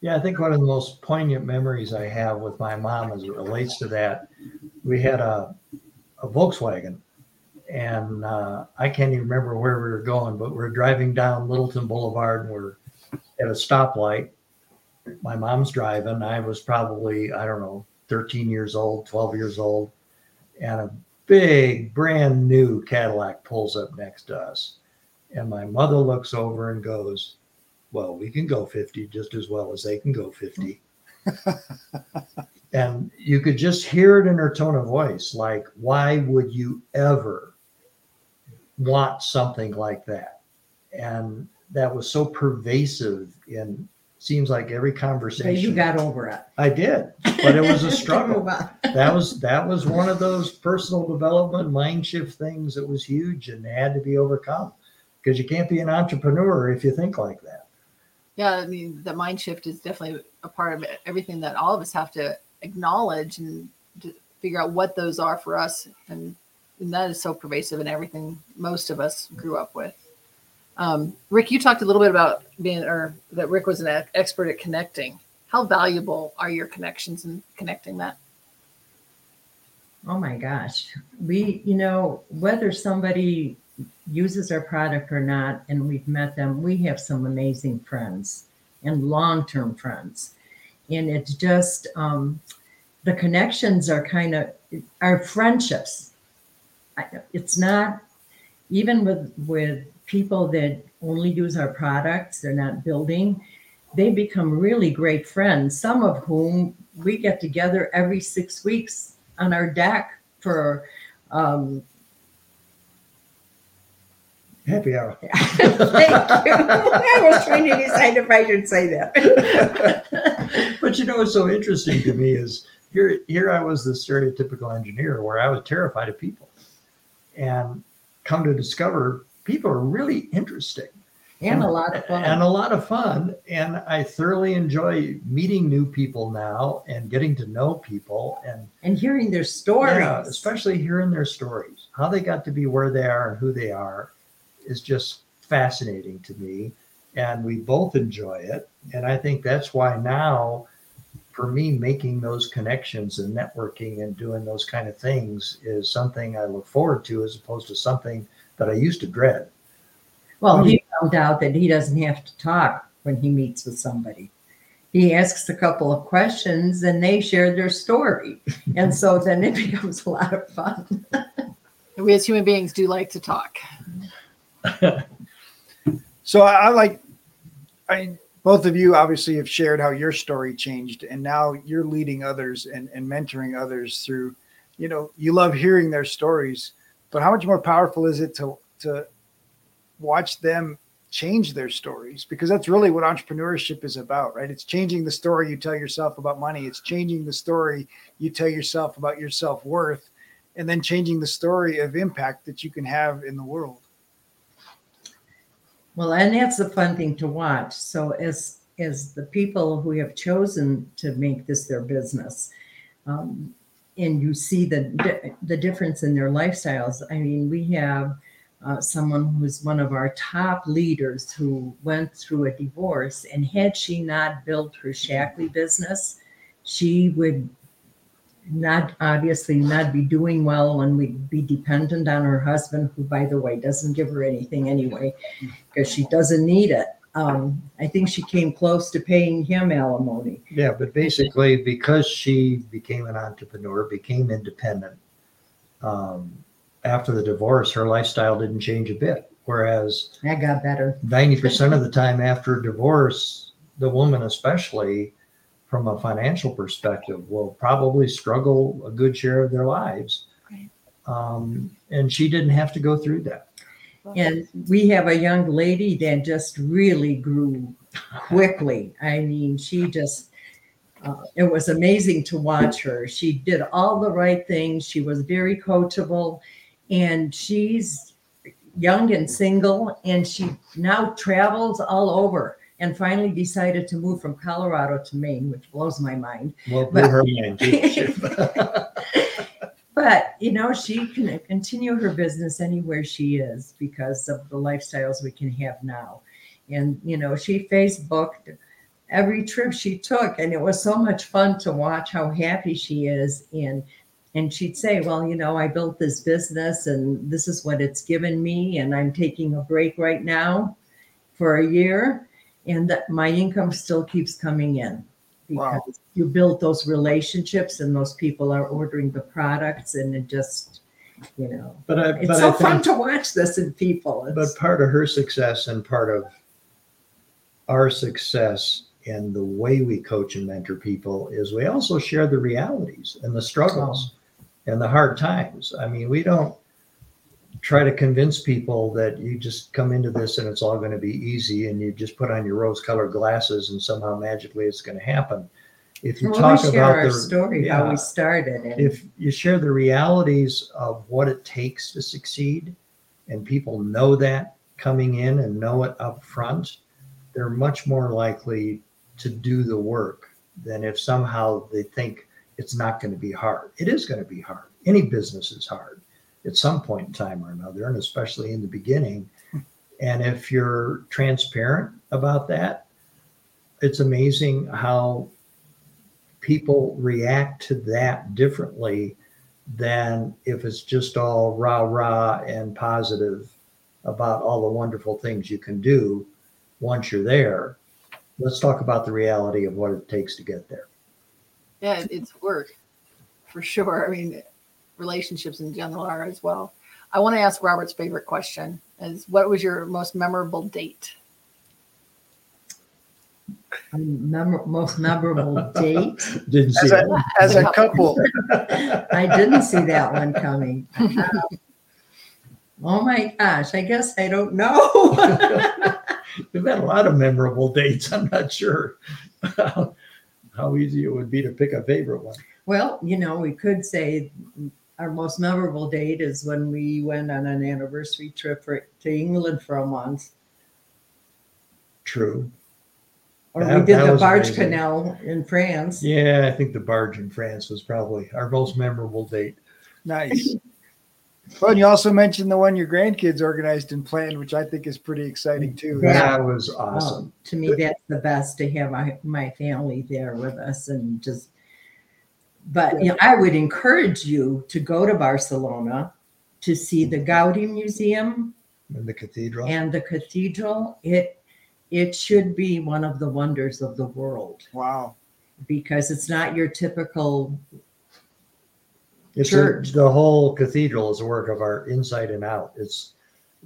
D: Yeah, I think one of the most poignant memories I have with my mom as it relates to that, we had a, a Volkswagen, and uh, I can't even remember where we were going, but we're driving down Littleton Boulevard and we're at a stoplight. My mom's driving. I was probably, I don't know, 13 years old, 12 years old, and a big, brand new Cadillac pulls up next to us. And my mother looks over and goes, well, we can go 50 just as well as they can go 50. and you could just hear it in her tone of voice like, why would you ever want something like that? And that was so pervasive in seems like every
C: So
D: conversation.
C: you got over it.
D: I did, but it was a struggle that was that was one of those personal development mind shift things that was huge and had to be overcome because you can't be an entrepreneur if you think like that
B: Yeah, I mean, the mind shift is definitely a part of it- everything that all of us have to acknowledge and to figure out what those are for us. And, and that is so pervasive in everything most of us grew up with. Um, Rick, you talked a little bit about being, or that Rick was an expert at connecting. How valuable are your connections in connecting that?
C: Oh my gosh. We, you know, whether somebody uses our product or not, and we've met them, we have some amazing friends and long term friends. And it's just, um, the connections are kind of, our friendships. It's not, even with, with people that only use our products, they're not building, they become really great friends, some of whom we get together every six weeks on our deck for um
D: Happy hour.
C: thank you. I was trying to decide if I should say that.
D: but you know what's so interesting to me is here here I was the stereotypical engineer where I was terrified of people. And come to discover people are really interesting
C: and a lot of fun and
D: a lot of fun. And I thoroughly enjoy meeting new people now and getting to know people and
C: And hearing their stories.
D: yeah, especially hearing their stories, how they got to be where they are and who they are is just fascinating to me. And we both enjoy it. And I think that's why now, for me, making those connections and networking and doing those kind of things is something I look forward to as opposed to something that I used to dread.
C: Well, he found out that he doesn't have to talk when he meets with somebody. He asks a couple of questions and they share their story. And so then it becomes a lot of fun.
B: We as human beings do like to talk.
A: So I, I like, I both of you obviously have shared how your story changed, and now you're leading others and, and mentoring others through. You know, you love hearing their stories, but how much more powerful is it to to watch them change their stories? Because that's really what entrepreneurship is about, right? It's changing the story you tell yourself about money. It's changing the story you tell yourself about your self worth, and then changing the story of impact that you can have in the world.
C: Well, and that's the fun thing to watch. So as as the people who have chosen to make this their business, um, and you see the the difference in their lifestyles. I mean, we have uh, someone who's one of our top leaders who went through a divorce, and had she not built her Shaklee business, she would not obviously not be doing well and would be dependent on her husband, who, by the way, doesn't give her anything anyway because she doesn't need it. Um, I think she came close to paying him alimony.
D: Yeah, but basically, because she became an entrepreneur, became independent, um, after the divorce, her lifestyle didn't change a bit. Whereas
C: That got better.
D: 90% of the time after divorce, the woman, especially from a financial perspective, will probably struggle a good share of their lives.
B: Right.
D: Um, and she didn't have to go through that.
C: And we have a young lady that just really grew quickly. I mean, she just, uh, it was amazing to watch her. She did all the right things. She was very coachable, and she's young and single, and she now travels all over. And finally decided to move from Colorado to Maine, which blows my mind.
D: Well,
C: But-
D: her mind.
C: But you know, she can continue her business anywhere she is because of the lifestyles we can have now. And you know, she Facebooked every trip she took, and it was so much fun to watch how happy she is. And and she'd say, Well, you know, I built this business and this is what it's given me, and I'm taking a break right now for a year, and my income still keeps coming in
A: Wow.
C: because you build those relationships and those people are ordering the products and it just you know
D: but I,
C: it's
D: but
C: so
D: I
C: fun
D: think,
C: to watch this in people
D: but part of her success and part of our success in the way we coach and mentor people is we also share the realities and the struggles oh. and the hard times. I mean, we don't try to convince people that you just come into this and it's all going to be easy and you just put on your rose colored glasses and somehow magically it's going to happen. If you
C: well,
D: talk
C: we share
D: about
C: our
D: the
C: story how we started and
D: if you share the realities of what it takes to succeed and people know that coming in and know it up front they're much more likely to do the work than if somehow they think it's not going to be hard. It is going to be hard. Any business is hard at some point in time or another and especially in the beginning And if you're transparent about that, it's amazing how people react to that differently than if it's just all rah rah and positive about all the wonderful things you can do once you're there. Let's talk about the reality of what it takes to get there.
B: Yeah, it's work for sure. I mean, relationships in general are as well. I want to ask Robert's favorite question is what was your most memorable date?
C: A mem- most memorable date.
D: Didn't see
A: As
D: that.
A: a,
D: one.
A: as a couple,
C: I didn't see that one coming. Um, oh my gosh, I guess I don't know.
D: We've had a lot of memorable dates. I'm not sure how, how easy it would be to pick a favorite one.
C: well, you know, we could say our most memorable date is when we went on an anniversary trip for, to England for a month.
D: True.
C: Or
D: That-
C: we did the barge
D: amazing.
C: canal in France.
D: Yeah, I think the barge in France was probably our most memorable date.
A: nice. Well, and you also mentioned the one your grandkids organized and planned, which I think is pretty exciting too.
C: Yeah.
D: That was
C: Oh,
D: awesome.
C: to me, that's the best to have my, my family there with us and just. But you know, I would encourage you to go to Barcelona to see the Gaudi Museum
D: and the cathedral.
C: and the cathedral. It it should be one of the wonders of the world
A: Wow.
C: because it's not your typical.
D: It's a, the whole cathedral is a work of art inside and out. It's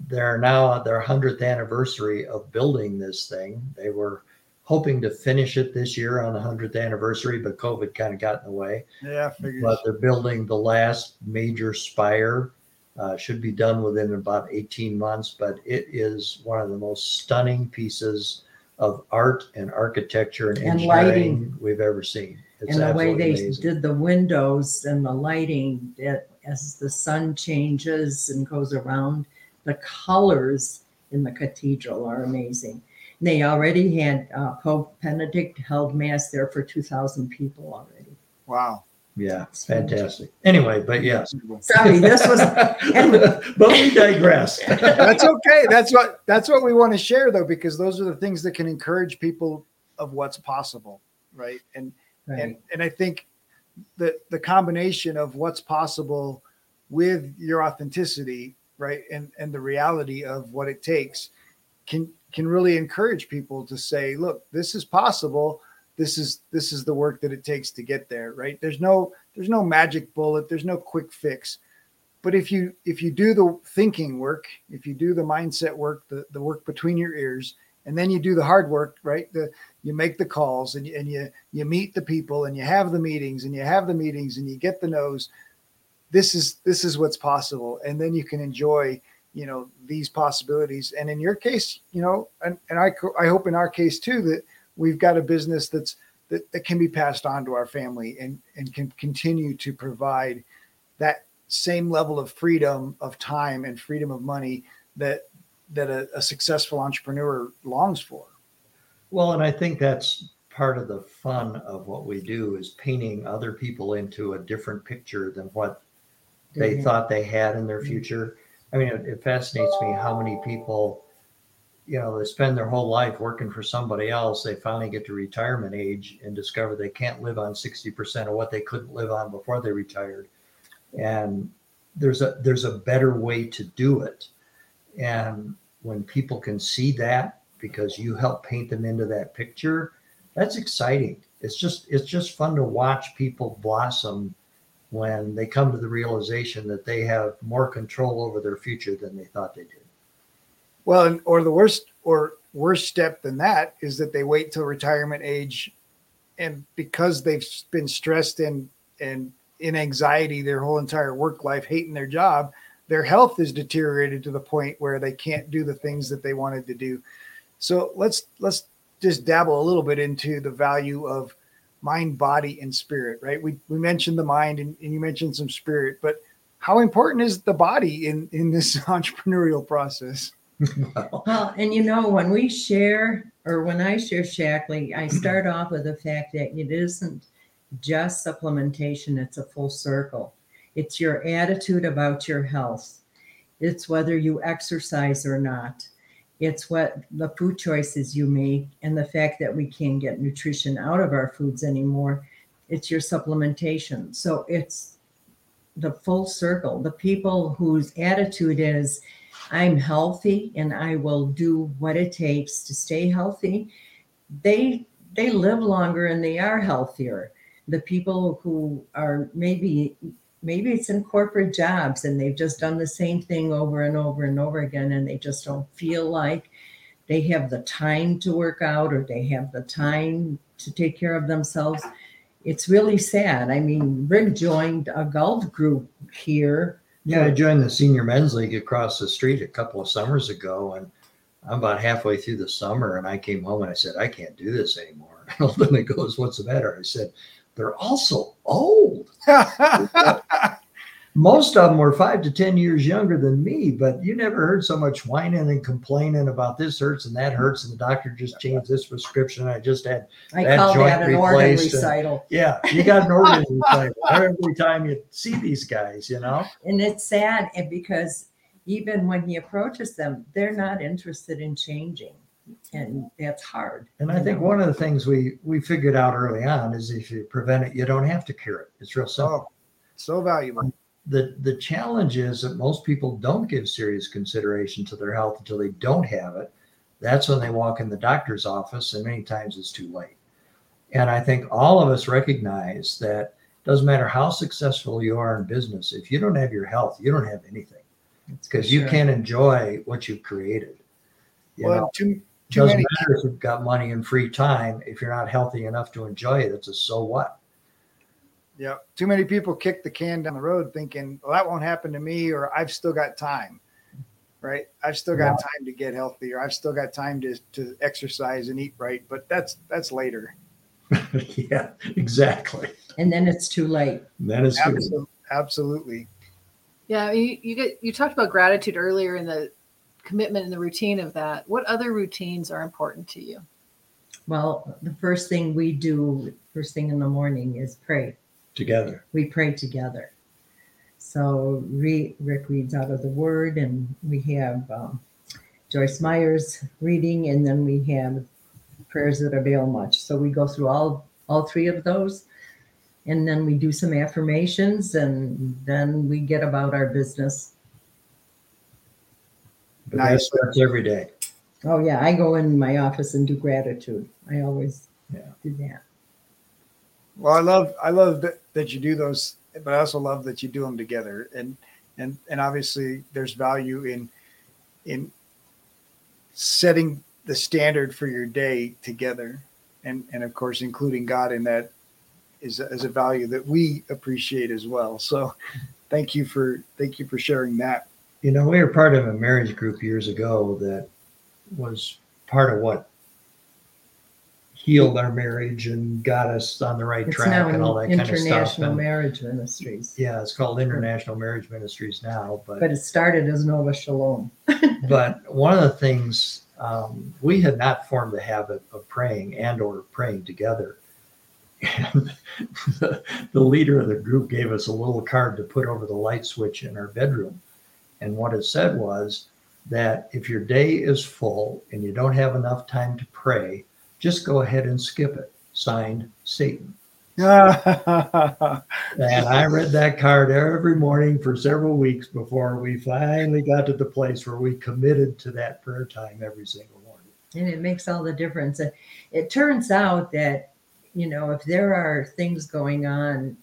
D: they're now at their hundredth anniversary of building this thing. They were hoping to finish it this year on the hundredth anniversary, but COVID kind of got in the way.
A: Yeah, I.
D: But they're building the last major spire. Uh, should be done within about 18 months, but it is one of the most stunning pieces of art and architecture and,
C: And
D: engineering
C: lighting.
D: we've ever seen. It's
C: and the way
D: absolutely
C: they
D: amazing.
C: did the windows and the lighting that as the sun changes and goes around, the colors in the cathedral are amazing. And they already had uh, Pope Benedict held mass there for 2,000 people already.
A: wow.
D: Yeah, fantastic. Anyway, but yes.
C: Sorry, this was
D: but we digress.
A: That's okay. That's what that's what we want to share though, because those are the things that can encourage people of what's possible, right? And and and I think the the combination of what's possible with your authenticity, right, and and the reality of what it takes can can really encourage people to say, look, this is possible. This is this is the work that it takes to get there, right? There's no there's no magic bullet. There's no quick fix. But if you if you do the thinking work, if you do the mindset work, the, the work between your ears, and then you do the hard work, right? The you make the calls and you, and you you meet the people and you have the meetings and you have the meetings and you get the no's. This is this is what's possible, and then you can enjoy you know these possibilities. And in your case, you know, and, and I I hope in our case too that we've got a business that's that, that can be passed on to our family and and can continue to provide that same level of freedom of time and freedom of money that that a, a successful entrepreneur longs for.
D: Well, and I think that's part of the fun of what we do is painting other people into a different picture than what they
C: Mhm.
D: thought they had in their future. I mean, it, it fascinates me how many people, you know, they spend their whole life working for somebody else. They finally get to retirement age and discover they can't live on 60% of what they couldn't live on before they retired. And there's a there's a better way to do it. And when people can see that because you help paint them into that picture, that's exciting. It's just it's just fun to watch people blossom when they come to the realization that they have more control over their future than they thought they did.
A: Well, or the worst or worst step than that is that they wait till retirement age, and because they've been stressed and and in anxiety their whole entire work life, hating their job, their health is deteriorated to the point where they can't do the things that they wanted to do. So let's let's just dabble a little bit into the value of mind, body, and spirit. Right? We we mentioned the mind, and, and you mentioned some spirit, but how important is the body in in this entrepreneurial process?
D: Well,
C: Well, and you know, when we share, or when I share Shaklee, I mm-hmm. start off with the fact that it isn't just supplementation, it's a full circle. It's your attitude about your health, it's whether you exercise or not, It's what the food choices you make and the fact that we can't get nutrition out of our foods anymore. It's your supplementation. So it's the full circle. The people whose attitude is, I'm healthy and I will do what it takes to stay healthy. They they live longer and they are healthier. The people who are maybe maybe it's in corporate jobs and they've just done the same thing over and over and over again and they just don't feel like they have the time to work out or they have the time to take care of themselves it's really sad i mean rick joined a golf group here
D: Yeah, I joined the senior men's league across the street a couple of summers ago, and I'm about halfway through the summer, and I came home and I said, I can't do this anymore. And Linda goes, What's the matter? I said, They're all so old. Most of them were five to 10 years younger than me, but you never heard so much whining and complaining about this hurts and that hurts, and the doctor just changed this prescription. I just had,
C: i
D: That joint
C: that an organ
D: replaced and- yeah, you got an organ recital every time you see these guys, you know?
C: and it's sad and because even when he approaches them they're not interested in changing and that's hard
D: And I think one of the things we we figured out early on is if you prevent it, you don't have to cure it. It's real simple.
A: oh, so valuable.
D: The the challenge is that most people don't give serious consideration to their health until they don't have it. That's when they walk in the doctor's office, and many times it's too late. And I think all of us recognize that it doesn't matter how successful you are in business, if you don't have your health, you don't have anything because you
C: Sure.
D: can't enjoy what you've created. You know?
A: Well, too too
D: doesn't
A: many.
D: matter if you've got money and free time if you're not healthy enough to enjoy it it's a so what
A: Yeah, too many people kick the can down the road, thinking, "Well, that won't happen to me," or "I've still got time." Right? I've still got time to get healthy, or I've still got time to to exercise and eat right. But that's that's later.
D: yeah exactly
C: and then it's too late
D: that is true.
A: Absolutely. Absolutely.
B: Yeah, you you get you talked about gratitude earlier in the commitment and the routine of that. What other routines are important to you?
C: well the first thing we do first thing in the morning is pray
D: together
C: we pray together so Re- rick reads out of the word and we have um, joyce myers reading and then we have prayers that avail much so we go through all all three of those and then we do some affirmations and then we get about our business
D: but that
A: Nice.
D: starts every day
C: oh yeah i go in my office and do gratitude i always
D: Yeah.
C: do that
A: Well, I love I love that, that you do those, but I also love that you do them together. And and and obviously, there's value in in setting the standard for your day together, and and of course, including God in that is is a value that we appreciate as well. So, thank you for thank you for sharing that.
D: You know we were part of a marriage group years ago that was part of what healed our marriage and got us on the right
C: it's
D: track
C: now
D: and all that kind of stuff.
C: International
D: and,
C: marriage ministries.
D: Yeah it's called international marriage ministries now but
C: but it started as nova shalom.
D: But one of the things um, we had not formed the habit of praying and or praying together. And the, the leader of the group gave us a little card to put over the light switch in our bedroom and what it said was that if your day is full and you don't have enough time to pray just go ahead and skip it. Signed satan. And i read that card every morning for several weeks before we finally got to the place where we committed to that prayer time every single morning.
C: And it makes all the difference. And it turns out that you know if there are things going on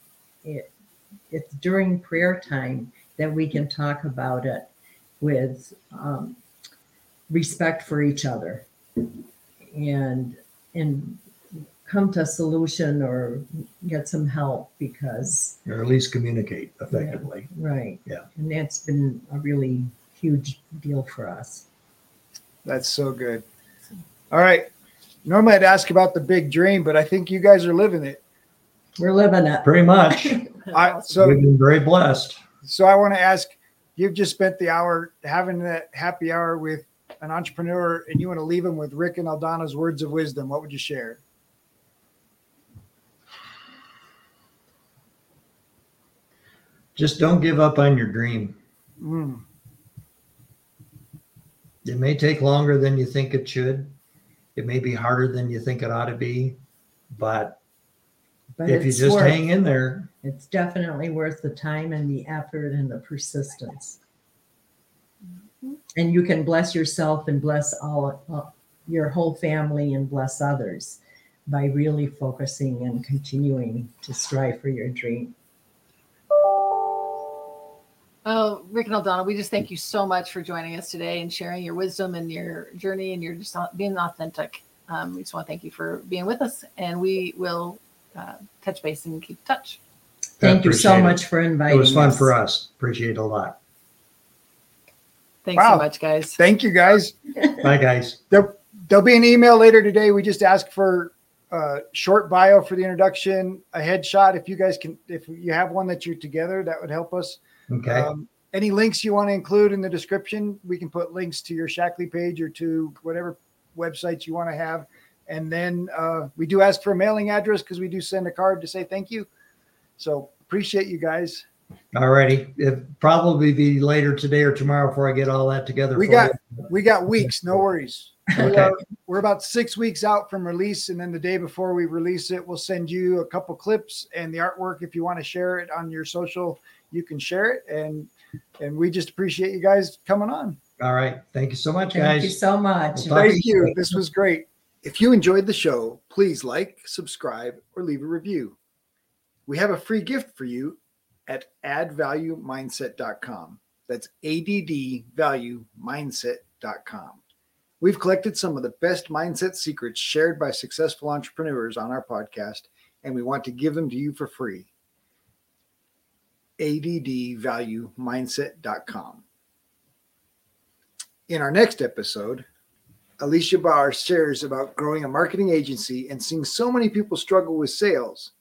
C: it, it's during prayer time that we can talk about it with um, respect for each other and and come to a solution or get some help because
D: or at least communicate effectively
C: right
D: Yeah.
C: and that's been a really huge deal for us
A: That's so good. All right. Normally, I'd ask about the big dream, but I think you guys are living it.
C: we're living it
D: pretty much
A: I, so
D: we've been very blessed
A: So I want to ask, you've just spent the hour having that happy hour with an entrepreneur, and you want to leave them with Rick and Aldona's words of wisdom. What would you share?
D: just don't give up on your dream
A: Mm,
D: It may take longer than you think it should. It may be harder than you think it ought to be. But
C: But
D: if you just
C: worth,
D: hang in there,
C: it's definitely worth the time and the effort and the persistence. And you can bless yourself and bless all uh, your whole family and bless others by really focusing and continuing to strive for your dream.
B: Oh, Rick and Aldona, we just thank you so much for joining us today and sharing your wisdom and your journey and your just being authentic. Um, we just want to thank you for being with us, and we will uh, touch base and keep touch.
C: Thank you so much for inviting.
D: it was fun
C: us.
D: for us. Appreciate it a lot.
B: Thanks
A: Wow.
B: so much, guys.
A: Thank you guys.
D: Bye, guys.
A: There'll be an email later today. We just ask for a short bio for the introduction, a headshot. If you guys can, if you have one that you're together, that would help us.
D: Okay.
A: Um, any links you want to include in the description, we can put links to your Shaklee page or to whatever websites you want to have. And then uh, we do ask for a mailing address because we do send a card to say thank you. So appreciate you guys.
D: All righty. It probably be later today or tomorrow before I get all that together.
A: We
D: for
A: got
D: you.
A: we got weeks, no worries. We
D: Okay.
A: are- we're about six weeks out from release, and then the day before we release it, we'll send you a couple clips and the artwork. If you want to share it on your social, you can share it. And and we just appreciate you guys coming on.
D: All right. Thank you so much,
C: Thank you so much.
D: We'll talk
A: Thank you. This was great. If you enjoyed the show, please like, subscribe, or leave a review. We have a free gift for you at addvaluemindset.com. That's addvaluemindset.com. We've collected some of the best mindset secrets shared by successful entrepreneurs on our podcast, and we want to give them to you for free. addvaluemindset.com. In our next episode, Alicia Bauer shares about growing a marketing agency and seeing so many people struggle with sales.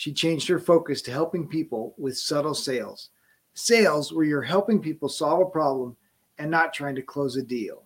A: She changed her focus to helping people with subtle sales. Sales where you're helping people solve a problem and not trying to close a deal.